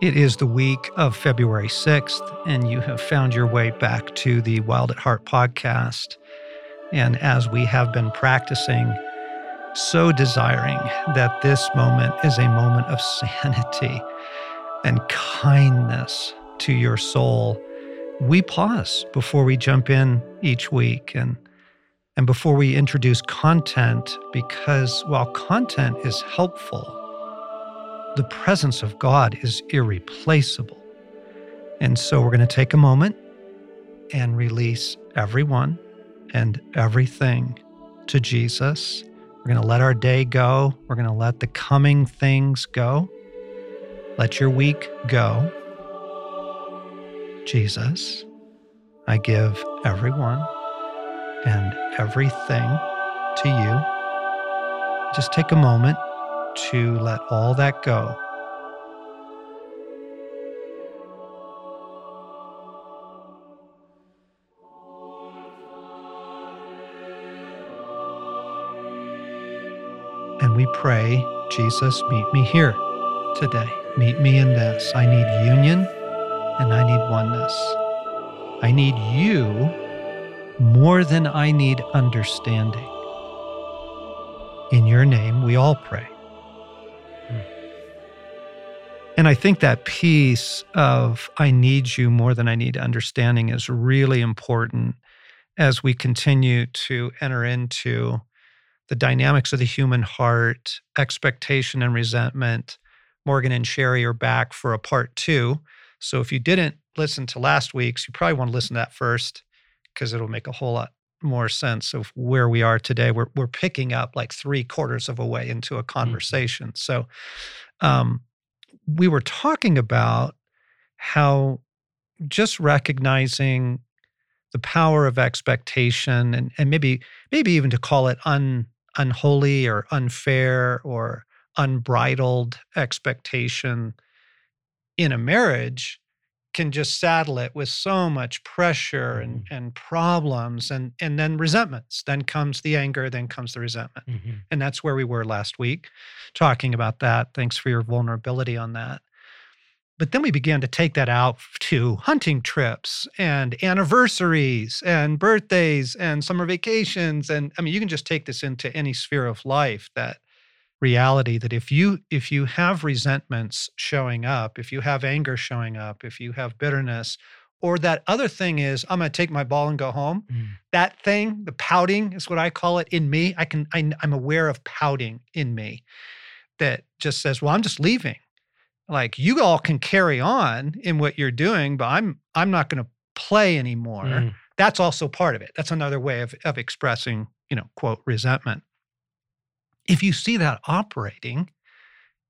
It is the week of February 6th, and you have found your way back to the Wild at Heart podcast. And as we have been practicing, so desiring that this moment is a moment of sanity and kindness to your soul, we pause before we jump in each week and and before we introduce content because while content is helpful the presence of God is irreplaceable. And so we're going to take a moment and release everyone and everything to Jesus. We're going to let our day go. We're going to let the coming things go. Let your week go. Jesus, I give everyone and everything to you. Just take a moment to let all that go. And we pray, Jesus, meet me here today. Meet me in this. I need union and I need oneness. I need you more than I need understanding. In your name, we all pray. And I think that piece of I need you more than I need understanding is really important as we continue to enter into the dynamics of the human heart, expectation and resentment. Morgan and Sherry are back for a part two. So if you didn't listen to last week's, you probably want to listen to that first because it'll make a whole lot more sense of where we are today. We're, we're picking up like three quarters of a way into a mm-hmm. conversation. Mm-hmm. So, um, we were talking about how just recognizing the power of expectation and, and maybe maybe even to call it un, unholy or unfair or unbridled expectation in a marriage can just saddle it with so much pressure and, mm-hmm. and problems and, and then resentments. Then comes the anger, then comes the resentment. Mm-hmm. And that's where we were last week talking about that. Thanks for your vulnerability on that. But then we began to take that out to hunting trips and anniversaries and birthdays and summer vacations. And I mean, you can just take this into any sphere of life that reality that if you if you have resentments showing up if you have anger showing up if you have bitterness or that other thing is i'm going to take my ball and go home mm. that thing the pouting is what i call it in me i can I, i'm aware of pouting in me that just says well i'm just leaving like you all can carry on in what you're doing but i'm i'm not going to play anymore mm. that's also part of it that's another way of, of expressing you know quote resentment if you see that operating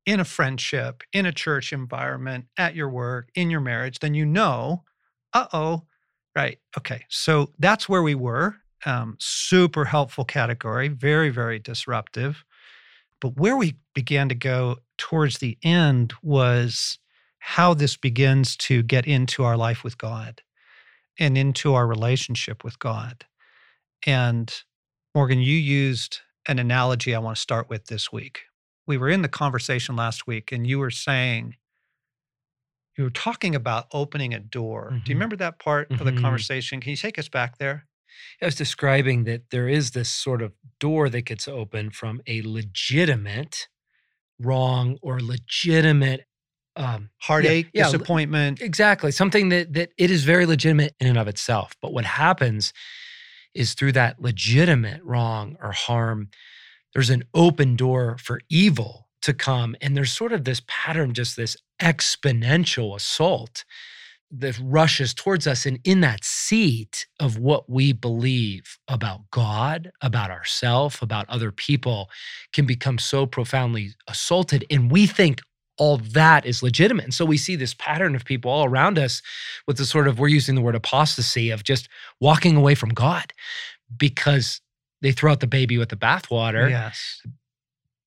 in a friendship, in a church environment, at your work, in your marriage, then you know, uh oh, right. Okay. So that's where we were. Um, super helpful category, very, very disruptive. But where we began to go towards the end was how this begins to get into our life with God and into our relationship with God. And Morgan, you used an analogy I want to start with this week. We were in the conversation last week, and you were saying, you were talking about opening a door. Mm-hmm. Do you mm-hmm. remember that part mm-hmm. of the mm-hmm. conversation? Can you take us back there? I was describing that there is this sort of door that gets open from a legitimate wrong or legitimate um, heartache, yeah, yeah, disappointment. Exactly. Something that that it is very legitimate in and of itself. But what happens is through that legitimate wrong or harm, there's an open door for evil to come. And there's sort of this pattern, just this exponential assault that rushes towards us. And in that seat of what we believe about God, about ourselves, about other people, can become so profoundly assaulted. And we think, all that is legitimate. And so we see this pattern of people all around us with the sort of, we're using the word apostasy of just walking away from God because they throw out the baby with the bathwater. Yes.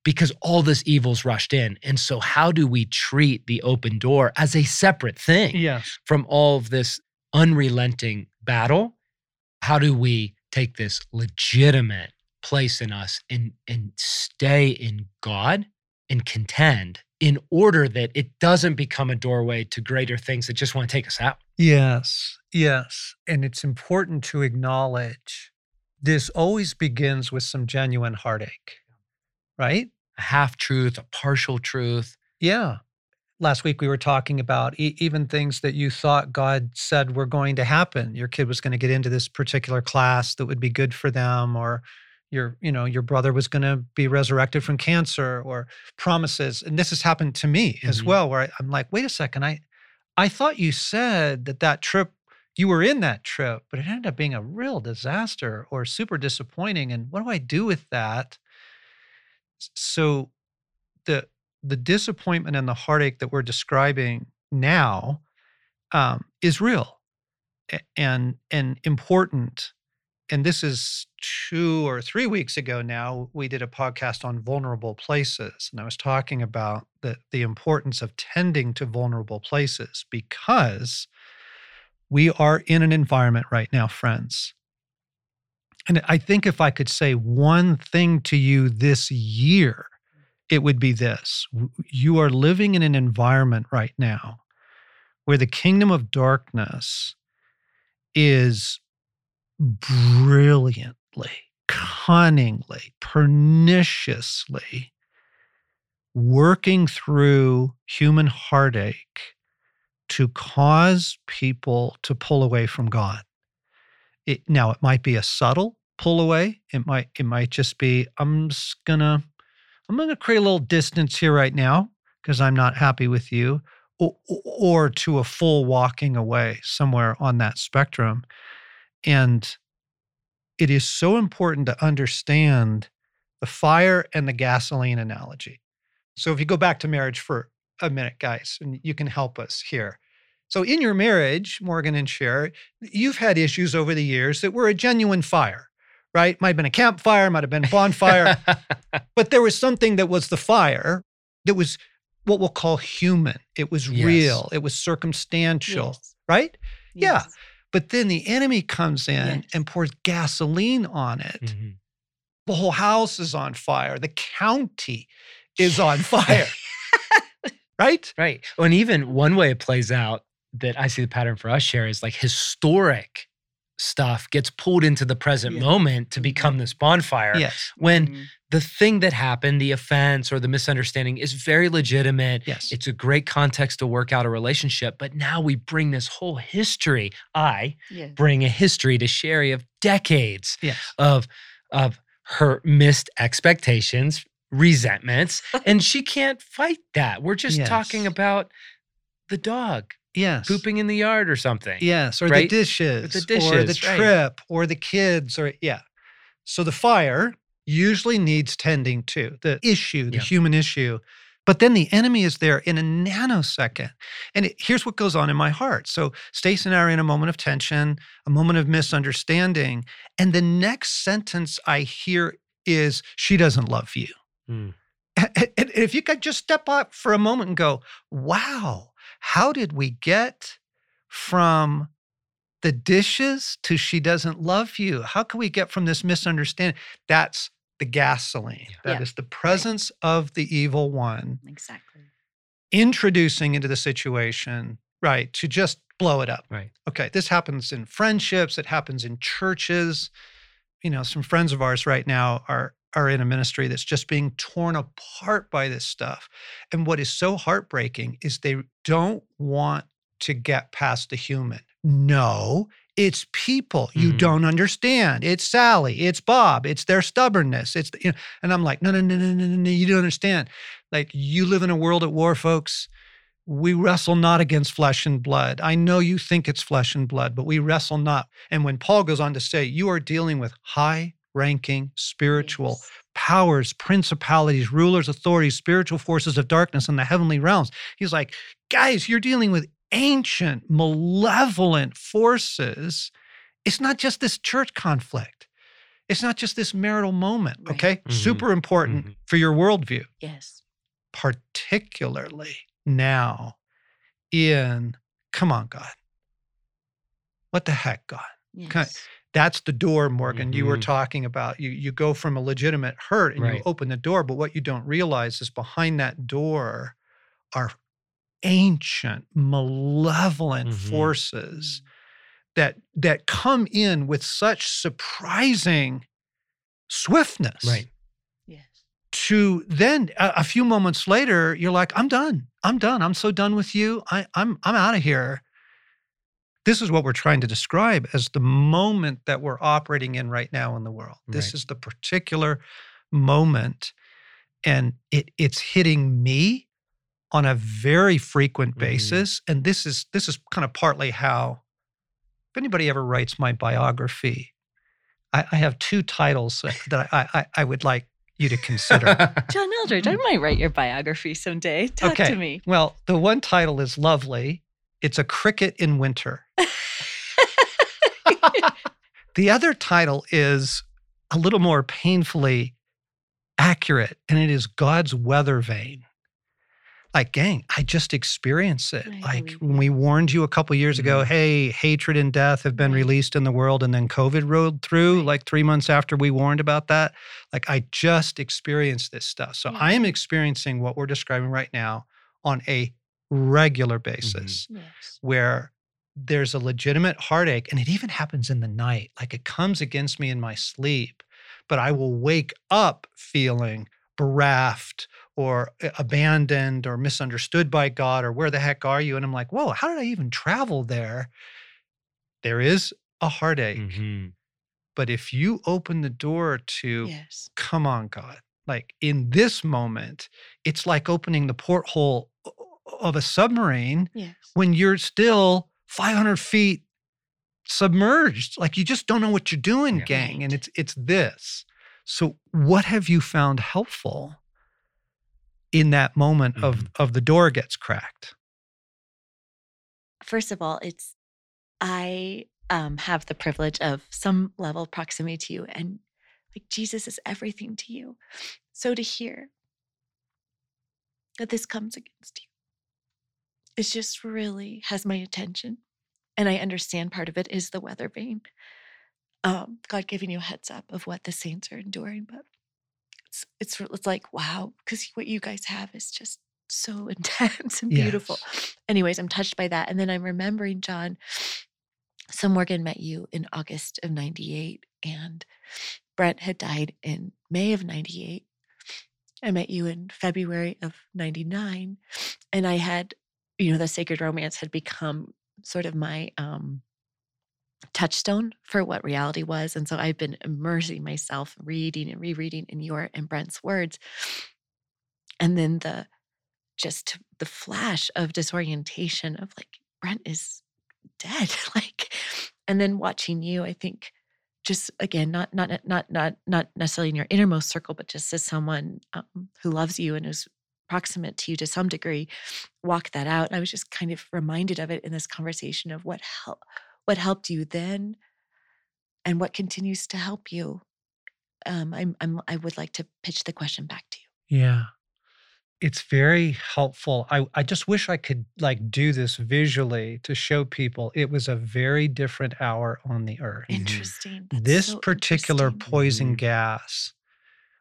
Because all this evil's rushed in. And so, how do we treat the open door as a separate thing yes. from all of this unrelenting battle? How do we take this legitimate place in us and, and stay in God and contend in order that it doesn't become a doorway to greater things that just want to take us out. Yes, yes. And it's important to acknowledge this always begins with some genuine heartache, right? A half truth, a partial truth. Yeah. Last week we were talking about e- even things that you thought God said were going to happen. Your kid was going to get into this particular class that would be good for them, or your you know your brother was going to be resurrected from cancer or promises and this has happened to me mm-hmm. as well where I, i'm like wait a second i i thought you said that that trip you were in that trip but it ended up being a real disaster or super disappointing and what do i do with that so the the disappointment and the heartache that we're describing now um, is real and and important and this is two or three weeks ago now, we did a podcast on vulnerable places. And I was talking about the, the importance of tending to vulnerable places because we are in an environment right now, friends. And I think if I could say one thing to you this year, it would be this you are living in an environment right now where the kingdom of darkness is brilliantly, cunningly, perniciously working through human heartache to cause people to pull away from God. It, now, it might be a subtle pull away. It might it might just be I'm just gonna I'm gonna create a little distance here right now because I'm not happy with you, or, or to a full walking away somewhere on that spectrum. And it is so important to understand the fire and the gasoline analogy. So if you go back to marriage for a minute, guys, and you can help us here. So in your marriage, Morgan and Cher, you've had issues over the years that were a genuine fire, right? Might have been a campfire, might have been a bonfire, but there was something that was the fire that was what we'll call human. It was yes. real. It was circumstantial, yes. right? Yes. Yeah. But then the enemy comes in yes. and pours gasoline on it. Mm-hmm. The whole house is on fire. The county is on fire. right? Right. Well, and even one way it plays out that I see the pattern for us Cher is like historic stuff gets pulled into the present yeah. moment to become mm-hmm. this bonfire. Yes. When mm-hmm. the thing that happened, the offense or the misunderstanding is very legitimate. Yes. It's a great context to work out a relationship. But now we bring this whole history. I yes. bring a history to Sherry of decades yes. of of her missed expectations, resentments, and she can't fight that. We're just yes. talking about the dog Yes. Pooping in the yard or something. Yes. Or right? the dishes. Or the dishes. Or the trip right. or the kids or yeah. So the fire usually needs tending to, the issue, the yeah. human issue. But then the enemy is there in a nanosecond. And it, here's what goes on in my heart. So Stacy and I are in a moment of tension, a moment of misunderstanding. And the next sentence I hear is, she doesn't love you. Mm. And if you could just step up for a moment and go, wow, how did we get from the dishes to she doesn't love you? How can we get from this misunderstanding? That's the gasoline. That yeah. is the presence right. of the evil one. Exactly. Introducing into the situation, right, to just blow it up. Right. Okay. This happens in friendships, it happens in churches. You know, some friends of ours right now are are in a ministry that's just being torn apart by this stuff. And what is so heartbreaking is they don't want to get past the human. No, it's people you mm-hmm. don't understand. It's Sally, it's Bob, it's their stubbornness. It's you know, and I'm like, no, no, no, no, no, no, you don't understand. Like you live in a world at war, folks. We wrestle not against flesh and blood. I know you think it's flesh and blood, but we wrestle not. And when Paul goes on to say, you are dealing with high ranking, spiritual yes. powers, principalities, rulers, authorities, spiritual forces of darkness in the heavenly realms. He's like, guys, you're dealing with ancient, malevolent forces. It's not just this church conflict. It's not just this marital moment, right. okay? Mm-hmm. Super important mm-hmm. for your worldview. Yes. Particularly now in, come on, God. What the heck, God? Yes. That's the door, Morgan, mm-hmm. you were mm-hmm. talking about. You you go from a legitimate hurt and right. you open the door, but what you don't realize is behind that door are ancient, malevolent Mhm. forces that that come in with such surprising swiftness Right. Yes. to then a, a few moments later you're like i'm done i'm done i'm so done with you I, i'm i'm out of here this is what we're trying to describe as the moment that we're operating in right now in the world this Right. is the particular moment and it it's hitting me on a very frequent Mhm. basis and this is this is kind of partly how if anybody ever writes my biography i, I have two titles that that I, I i would like you to consider John Eldredge, I might write your biography someday. Talk Okay. to me. Well, the one title is lovely. It's a cricket in winter. the other title is a little more painfully accurate, and it is God's weather vane. Like, gang, I just experienced it. I like when we warned you a couple years ago, Mhm. hey, hatred and death have been Right. released in the world, and then COVID rolled through Right. like three months after we warned about that. Like, I just experienced this stuff. So Yeah. I am experiencing what we're describing right now on a regular Mm-hmm. basis yes. where there's a legitimate heartache and it even happens in the night like it comes against me in my sleep but i will wake up feeling bereft or abandoned or misunderstood by god or where the heck are you and i'm like whoa how did i even travel there there is a heartache Mhm. but if you open the door to Yes. come on god like in this moment it's like opening the porthole o- of a submarine Yes. when you're still 500 feet submerged like you just don't know what you're doing Yeah. gang and it's it's this so what have you found helpful in that moment of Mhm. of the door gets cracked First of all, it's I um, have the privilege of some level of proximity to you, and like Jesus is everything to you. So to hear that this comes against you, it just really has my attention, and I understand part of it is the weather vane. Um, God giving you a heads up of what the saints are enduring, but it's it's it's like wow, because what you guys have is just so intense and beautiful. Yes. Anyways, I'm touched by that, and then I'm remembering John. So Morgan met you in August of '98, and Brent had died in May of '98. I met you in February of '99, and I had, you know, the sacred romance had become sort of my um, touchstone for what reality was. And so I've been immersing myself, reading and rereading in your and Brent's words. And then the just the flash of disorientation of like, Brent is dead. like, and then watching you, I think just again, not not not not not necessarily in your innermost circle, but just as someone um, who loves you and is proximate to you to some degree, walk that out. And I was just kind of reminded of it in this conversation of what helped what helped you then and what continues to help you. Um, I'm, I'm I would like to pitch the question back to you. yeah it's very helpful i i just wish i could like do this visually to show people it was a very different hour on the earth. Interesting. That's this so particular interesting. poison gas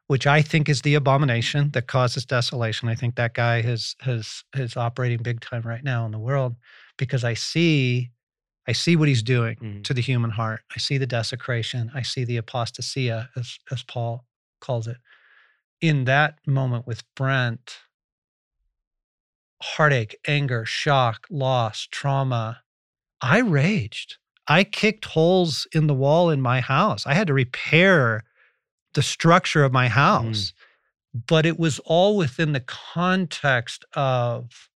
which i think is the abomination that causes desolation i think that guy is has is operating big time right now in the world because i see i see what he's doing Mhm. to the human heart i see the desecration i see the apostasia as as paul calls it in that moment with brent heartache anger shock loss trauma I raged. I kicked holes in the wall in my house. I had to repair the structure of my mm. house. But it was all within the context of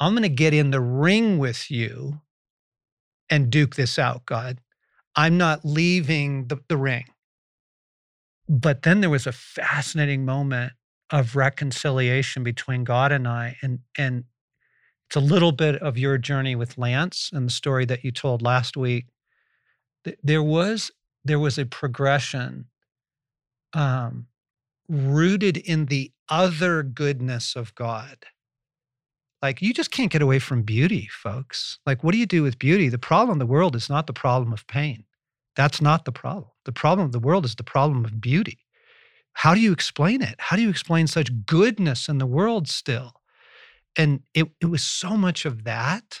I'm going to get in the ring with you and duke this out, God. I'm not leaving the, the ring. But then there was a fascinating moment of reconciliation between God and I. And, and it's a little bit of your journey with Lance and the story that you told last week. There was there was a progression um, rooted in the other goodness of God. Like you just can't get away from beauty, folks. Like what do you do with beauty? The problem of the world is not the problem of pain. That's not the problem. The problem of the world is the problem of beauty. How do you explain it? How do you explain such goodness in the world still? and it, it was so much of that.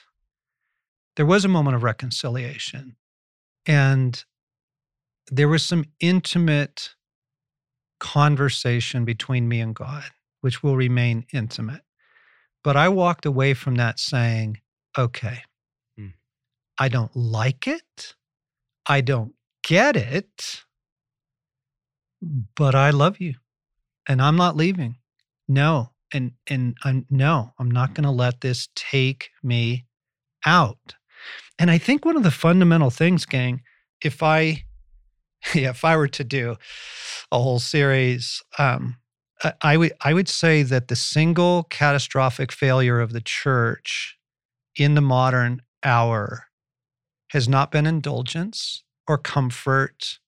There was a moment of reconciliation. And there was some intimate conversation between me and God, which will remain intimate. But I walked away from that saying, okay, Hmm. I don't like it. I don't get it, but I love you and I'm not leaving. No. And, and I'm no, I'm not going to let this take me out. And I think one of the fundamental things, gang, if I, yeah, if I were to do a whole series, um, I- I would I would say that the single catastrophic failure of the church in the modern hour has not been indulgence or comfort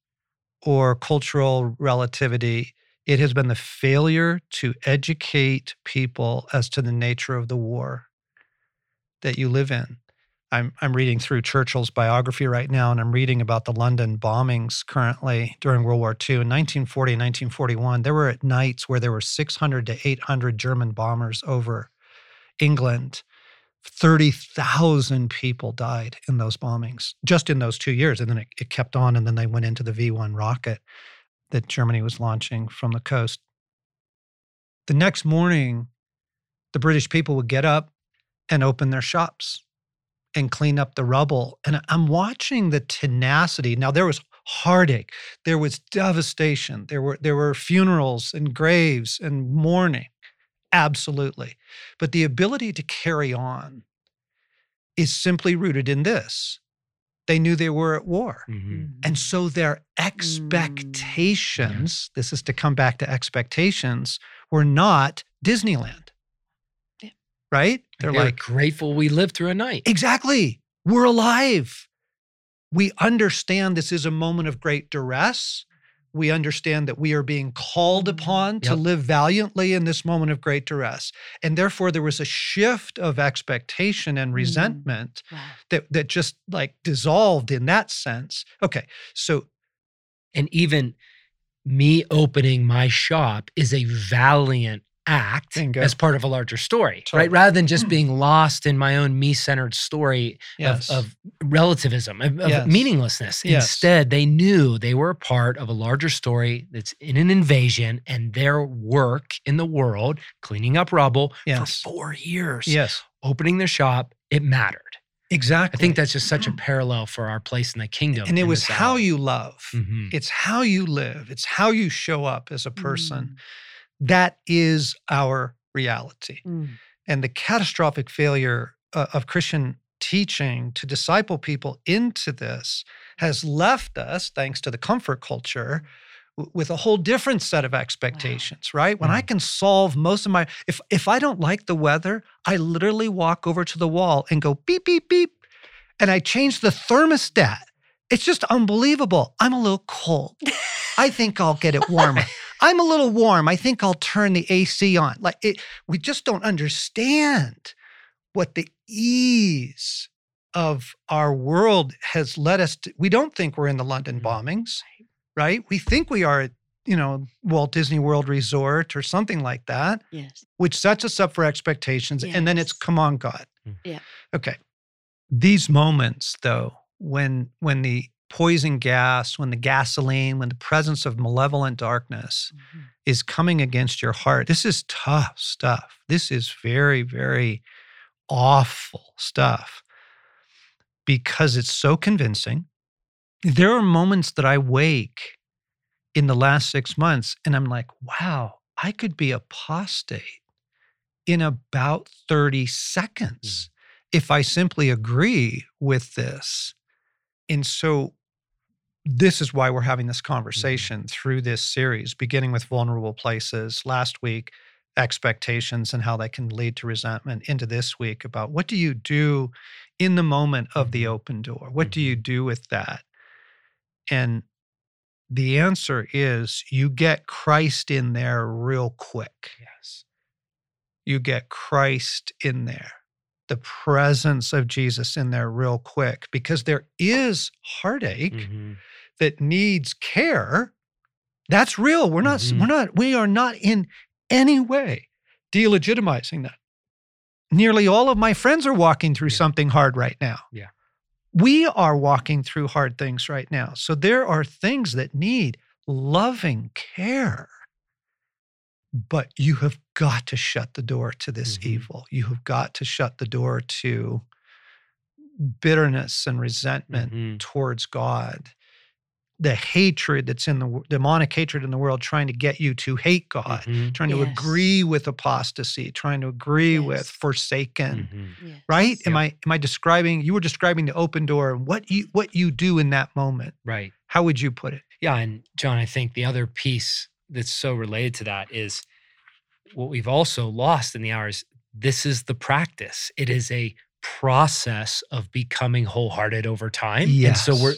or cultural relativity. It has been the failure to educate people as to the nature of the war that you live in. I'm, I'm reading through Churchill's biography right now, and I'm reading about the London bombings currently during World War II. In 1940 and 1941, there were at nights where there were 600 to 800 German bombers over England. 30,000 people died in those bombings just in those two years. And then it, it kept on, and then they went into the V 1 rocket that Germany was launching from the coast. The next morning, the British people would get up and open their shops and clean up the rubble. And I'm watching the tenacity. Now there was heartache, there was devastation, there were there were funerals and graves and mourning. Absolutely. But the ability to carry on is simply rooted in this. They knew they were at war. Mhm. And so their expectations, this is to come back to expectations, were not Disneyland. Yeah. Right? They're They're like, grateful we lived through a night. exactly. We're alive. We understand this is a moment of great duress. We understand that we are being called upon to Yep. live valiantly in this moment of great duress. And therefore, there was a shift of expectation and mm-hmm. resentment Wow. that, that just like dissolved in that sense. Okay. So And even me opening my shop is a valiant act as part of a larger story, Totally. right? Rather than just Mm. being lost in my own me centered story Yes. of, of relativism, of, of Yes. meaninglessness. Yes. Instead, they knew they were a part of a larger story that's in an invasion and their work in the world, cleaning up rubble for four years, yes, opening their shop, it mattered. exactly. I think that's just such a parallel for our place in the kingdom. and it was how you love. Mhm. It's how you live. It's how you show up as a person. Mm. That is our reality. Mm. And the catastrophic failure uh, of Christian teaching to disciple people into this has left us, thanks to the comfort culture, w- with a whole different set of expectations, right? When I can solve most of my if if I don't like the weather, I literally walk over to the wall and go beep beep beep and I change the thermostat. It's just unbelievable. I'm a little cold. I think I'll get it warmer. I'm a little warm. I think I'll turn the AC on. Like it, we just don't understand what the ease of our world has led us to. We don't think we're in the London Mhm. bombings, right? We think we are at, you know, Walt Disney World Resort or something like that, Yes. which sets us up for expectations. And then it's come on, God. Mm. Yeah. Okay. These moments, though, when when the poison gas, when the gasoline, when the presence of malevolent darkness Mhm. is coming against your heart. This is tough stuff. This is very, very awful stuff because it's so convincing. There are moments that I wake in the last six months and I'm like, wow, I could be apostate in about 30 seconds if I simply agree with this. And so this is why we're having this conversation through this series, beginning with vulnerable places last week, expectations and how they can lead to resentment, into this week about what do you do in the moment of the Mhm. open door? What do you do with that? And the answer is you get Christ in there real quick Yes. you get Christ in there, the presence of Jesus in there real quick, because there is heartache Mhm. that needs care. That's real. We're not, Mhm. we're not, we are not in any way delegitimizing that. nearly all of my friends are walking through Yeah. something hard right now. Yeah. We are walking through hard things right now. So there are things that need loving care. But you have got to shut the door to this Mhm. evil. You have got to shut the door to bitterness and resentment Mhm. towards God. The hatred that's in the demonic hatred in the world trying to get you to hate God Mhm. trying to Yes. agree with apostasy, trying to agree with Yes. forsaken. Mhm. Yes. Right? Am I am I describing you were describing the open door and what you what you do in that moment? Right. How would you put it? Yeah. And John, I think the other piece that's so related to that is what we've also lost in the hours. This is the practice. It is a process of becoming wholehearted over time. And so we're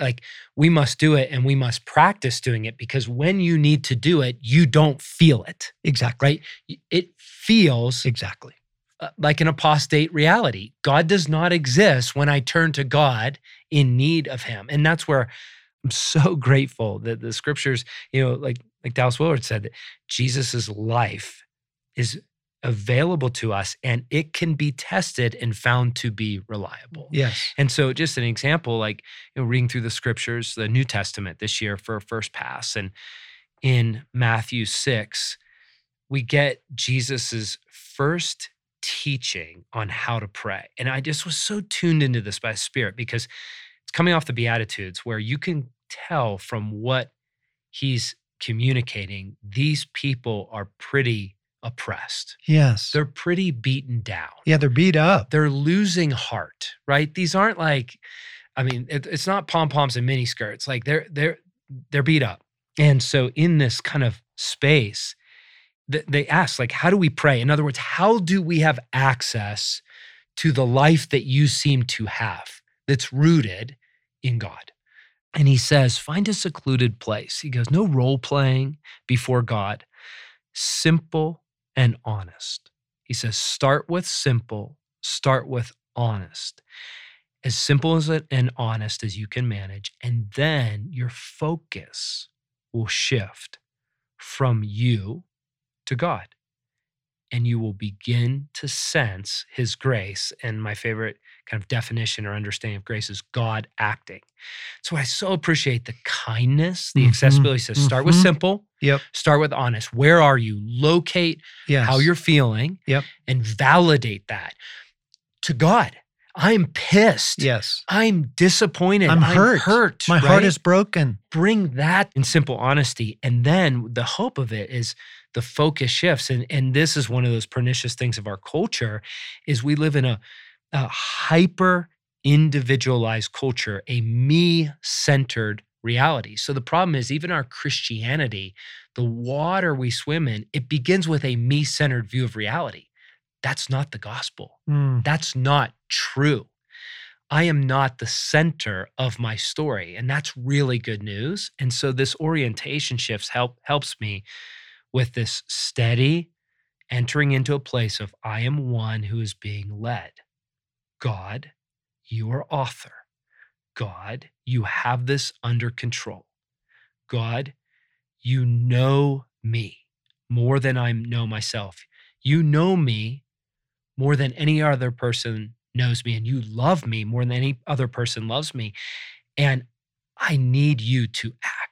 like, we must do it and we must practice doing it because when you need to do it, you don't feel it, Exactly. right? It feels Exactly. uh, like an apostate reality. God does not exist when I turn to God in need of Him, and that's where I'm so grateful that the scriptures, you know, like like Dallas Willard said, that Jesus's life is available to us, and it can be tested and found to be reliable. Yes. And so, just an example, like you know, reading through the scriptures, the New Testament this year for first pass, and in Matthew six, we get Jesus's first teaching on how to pray, and I just was so tuned into this by Spirit because it's coming off the Beatitudes, where you can tell from what he's communicating, these people are pretty oppressed. Yes. They're pretty beaten down yeah, they're beat up. they're losing heart, right? These aren't like, I mean, it, it's not pom poms and mini skirts. Like they're they're they're beat up, and so in this kind of space, th- they ask like, how do we pray? In other words, how do we have access to the life that you seem to have that's rooted in God? And he says, find a secluded place. He goes, no role playing before God, simple and honest. He says, start with simple, start with honest. As simple as and honest as you can manage. And then your focus will shift from you to God. And you will begin to sense his grace. And my favorite kind of definition or understanding of grace is God acting. So I so appreciate the kindness, the Mhm, accessibility. Says, start with mhm. simple, Yep. start with honest. Where are you? Locate Yes. how you're feeling Yep. and validate that to God. I'm pissed. Yes. I'm disappointed. I'm hurt. hurt. My heart is broken. bring that in simple honesty. And then the hope of it is the focus shifts. And, and this is one of those pernicious things of our culture is we live in a, a hyper individualized culture, a me-centered reality. So the problem is even our Christianity, the water we swim in, it begins with a me-centered view of reality. That's not the gospel. Mm. That's not true. I am not the center of my story, and that's really good news. And so this orientation shifts help helps me with this steady entering into a place of I am one who is being led. God, you are author. God, you have this under control. God, you know me more than I know myself. You know me more than any other person knows me, and you love me more than any other person loves me. And I need you to act.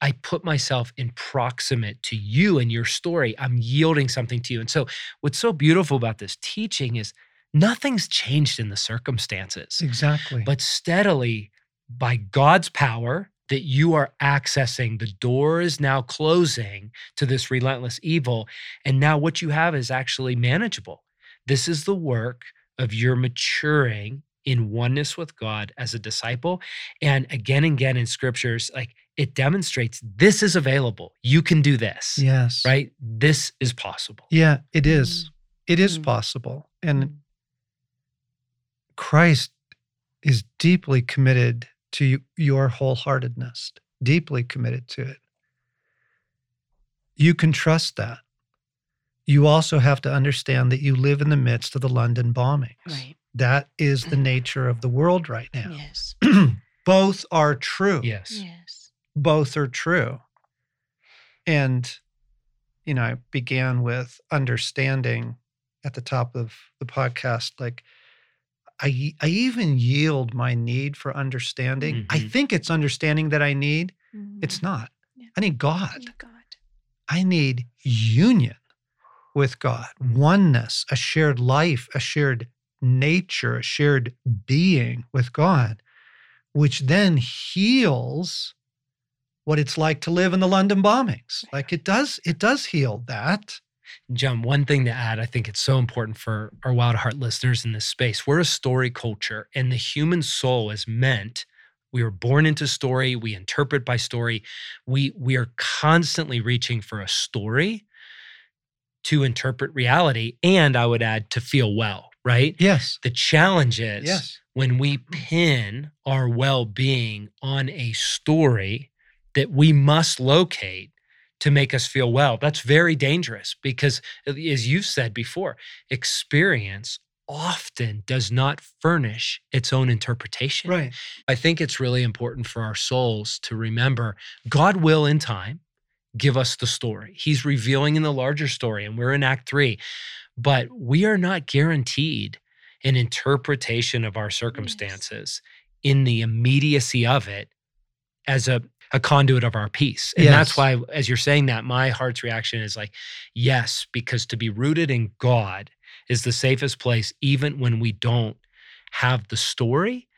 I put myself in proximate to you and your story. I'm yielding something to you. And so, what's so beautiful about this teaching is nothing's changed in the circumstances Exactly. but steadily by God's power that you are accessing. The door is now closing to this relentless evil. And now what you have is actually manageable. This is the work of your maturing in oneness with God as a disciple. And again and again in scriptures, like it demonstrates this is available. You can do this, yes. right? This is possible. Yeah, it is. It is Mm. possible. And Christ is deeply committed to your wholeheartedness, deeply committed to it. You can trust that. You also have to understand that you live in the midst of the London bombings. Right. That is the nature of the world right now. Yes. Both are true. Yes. Yes. Both are true. And, you know, I began with understanding at the top of the podcast, like I I even yield my need for understanding. I Mhm. think it's understanding that I need. It's Mhm. not. Yeah. I need God. Yeah, God. I need union with God, oneness, a shared life, a shared nature, a shared being with God, which then heals what it's like to live in the London bombings. Like it does, it does heal that. John, one thing to add, I think it's so important for our Wild Heart listeners in this space. We're a story culture, and the human soul is meant. We were born into story. We interpret by story. We we are constantly reaching for a story to interpret reality, and I would add to feel well. Right. Yes. The challenge is Yes. when we pin our well-being on a story that we must locate to make us feel well. That's very dangerous because as you've said before experience often does not furnish its own interpretation. Right. i think it's really important for our souls to remember god will in time give us the story. He's revealing in the larger story and we're in act 3 but we are not guaranteed an interpretation of our circumstances in the immediacy of it as a, a conduit of our peace. And that's why, as you're saying that, my heart's reaction is like, yes, because to be rooted in God is the safest place, even when we don't have the story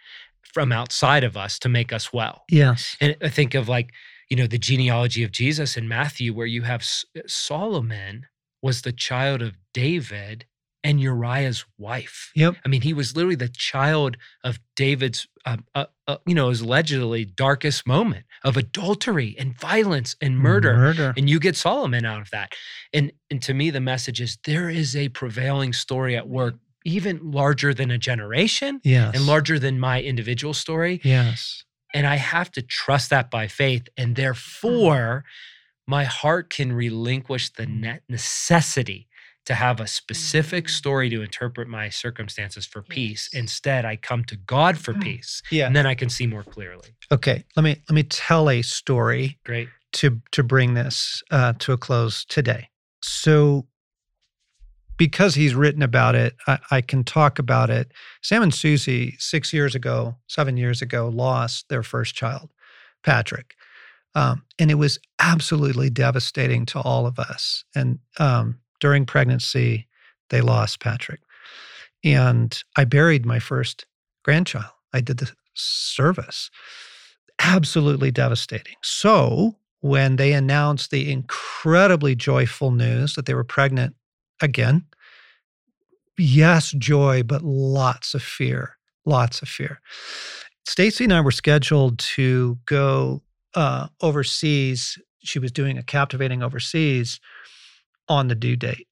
from outside of us to make us well. Yes. And I think of like, you know, the genealogy of Jesus in Matthew, where you have Solomon was the child of David and Uriah's wife. Yep. I mean, he was literally the child of David's, uh, uh, uh, you know, his allegedly darkest moment of adultery and violence and murder. Murder. And you get Solomon out of that. And, and to me, the message is there is a prevailing story at work, even larger than a generation Yes. and larger than my individual story. Yes. And I have to trust that by faith. And therefore, my heart can relinquish the ne- necessity to have a specific Mm. story to interpret my circumstances for peace. Instead, I come to God for Mm. peace. Yeah. And then I can see more clearly. Okay. Let me let me tell a story Great. to to bring this uh, to a close today. So, because he's written about it, I, I can talk about it. Sam and Susie, six years ago, seven years ago, lost their first child, Patrick, um, and it was absolutely devastating to all of us. And um, during pregnancy, they lost Patrick, and I buried my first grandchild. I did the service absolutely devastating. So, when they announced the incredibly joyful news that they were pregnant again, yes, joy, but lots of fear, lots of fear. Stacy and I were scheduled to go uh, overseas. She was doing a captivating overseas on the due date.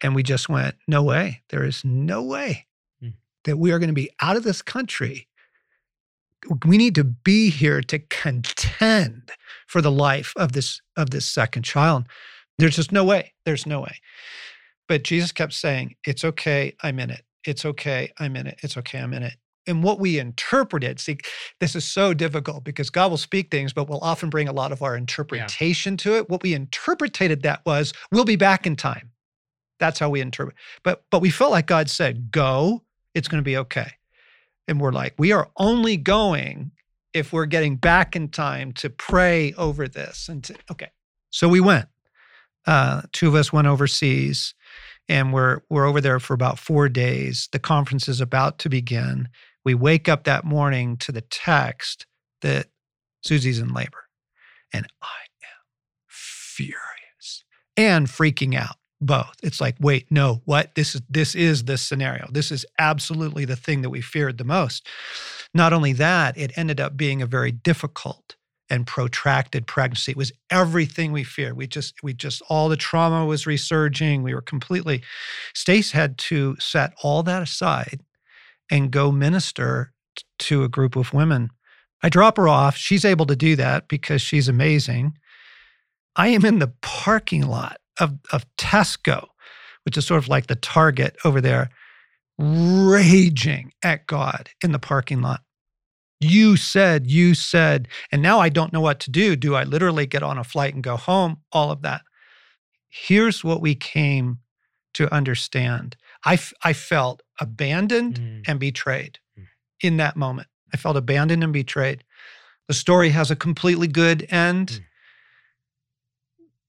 And we just went, no way. There is no way Hmm. that we are going to be out of this country. We need to be here to contend for the life of this of this second child. There's just no way. There's no way. But jesus kept saying it's okay. I'm in it. It's okay. I'm in it. It's okay. I'm in it and what we interpreted see this is so difficult because god will speak things but we'll often bring a lot of our interpretation to it what we interpreted that was we'll be back in time that's how we interpret but but we felt like god said go it's going to be okay and we're like, we are only going if we're getting back in time to pray over this. And to, okay, so we went. Uh, two of us went overseas, and we're we're over there for about four days. The conference is about to begin. We wake up that morning to the text that Susie's in labor, and I am furious and freaking out both. It's like wait no what? This is this is the scenario. This is absolutely the thing that we feared the most. Not only that it ended up being a very difficult and protracted pregnancy. It was everything we feared. We just we just all the trauma was resurging. We were completely stace had to set all that aside and go minister to a group of women i drop her off she's able to do that because she's amazing i am in the parking lot of, of Tesco, which is sort of like the Target over there, raging at God in the parking lot. You said, you said, and now I don't know what to do. Do I literally get on a flight and go home? All of that. Here's what we came to understand. I, f- I felt abandoned Mm. and betrayed Mm. in that moment. I felt abandoned and betrayed. The story has a completely good end. Mm.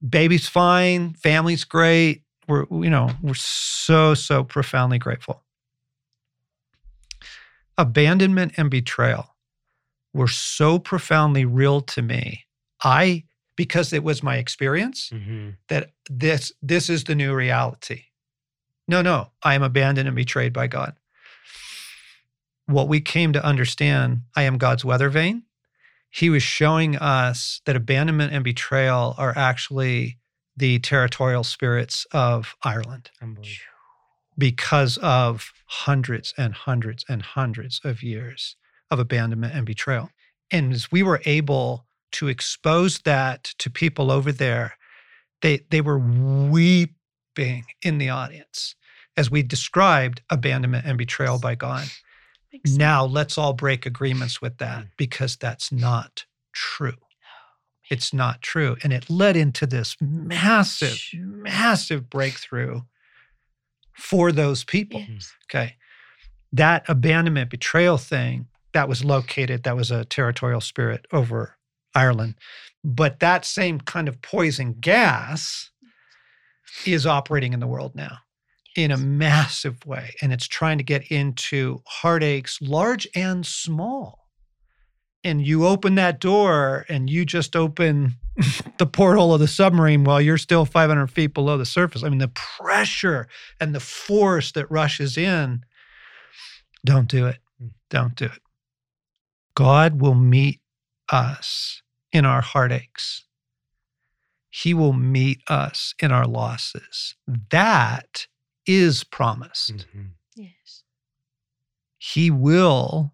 Baby's fine, family's great. We're you know, we're so so profoundly grateful. Abandonment and betrayal were so profoundly real to me. I because it was my experience Mhm. that this this is the new reality. No, no, I am abandoned and betrayed by God. What we came to understand, I am God's weather vane. He was showing us that abandonment and betrayal are actually the territorial spirits of Ireland because of hundreds and hundreds and hundreds of years of abandonment and betrayal. And as we were able to expose that to people over there, they they were weeping in the audience as we described abandonment and betrayal by God. Makes sense. Now let's all break agreements with that Mm. because that's not true. It's not true. And it led into this massive, Sure. massive breakthrough for those people. Yes. Okay. That abandonment betrayal thing that was located, that was a territorial spirit over Ireland. But that same kind of poison gas is operating in the world now in a massive way. And it's trying to get into heartaches, large and small. And you open that door and you just open the porthole of the submarine while you're still 500 feet below the surface. I mean, the pressure and the force that rushes in. Don't do it. Mm. Don't do it. God will meet us in our heartaches. He will meet us in our losses. That is promised. Mhm. Yes. He will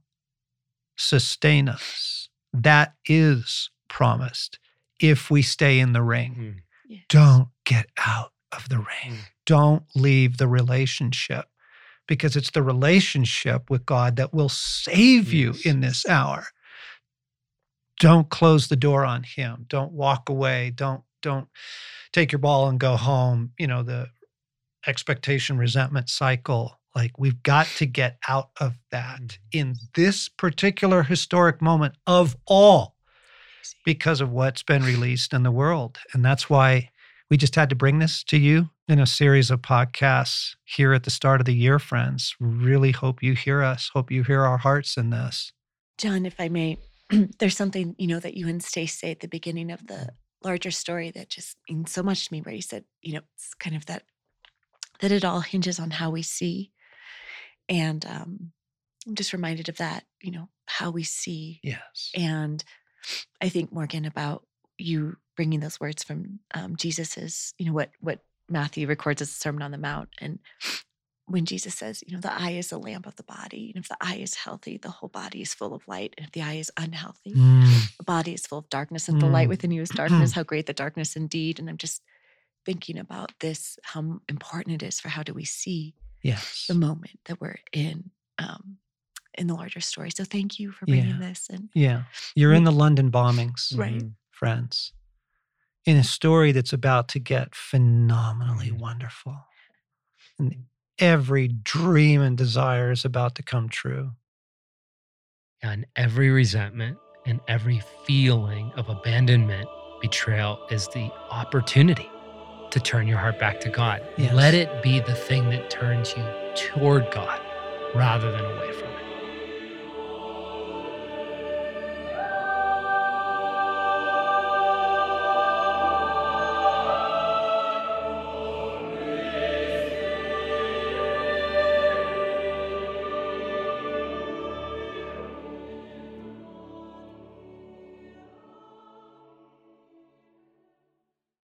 sustain us. That is promised if we stay in the ring. Mm. Yes. Don't get out of the ring. Mm. Don't leave the relationship because it's the relationship with God that will save you in this hour. Don't close the door on him. Don't walk away. Don't don't take your ball and go home. You know, the expectation resentment cycle. Like we've got to get out of that Mhm. in this particular historic moment of all because of what's been released in the world. And that's why we just had to bring this to you in a series of podcasts here at the start of the year, friends. Really hope you hear us. Hope you hear our hearts in this. John, if I may, there's something, you know, that you and Stace say at the beginning of the larger story that just means so much to me, where you said, you know, it's kind of that that it all hinges on how we see. And um, I'm just reminded of that, you know, how we see. Yes. And I think Morgan about you bringing those words from um, Jesus's, you know, what what Matthew records as the Sermon on the Mount, and when Jesus says, you know, the eye is the lamp of the body, and if the eye is healthy, the whole body is full of light, and if the eye is unhealthy, Mm, the body is full of darkness, and the light Mm. within you is darkness. How great the darkness indeed! And I'm just thinking about this, how important it is for how do we see yes. the moment that we're in. Um, in the larger story. So thank you for bringing Yeah. this. And Yeah. You're in the London bombings, Right. Mhm. friends, in a story that's about to get phenomenally Mhm. wonderful. And every dream and desire is about to come true. And every resentment and every feeling of abandonment, betrayal is the opportunity to turn your heart back to God. Yes. Let it be the thing that turns you toward God rather than away from it.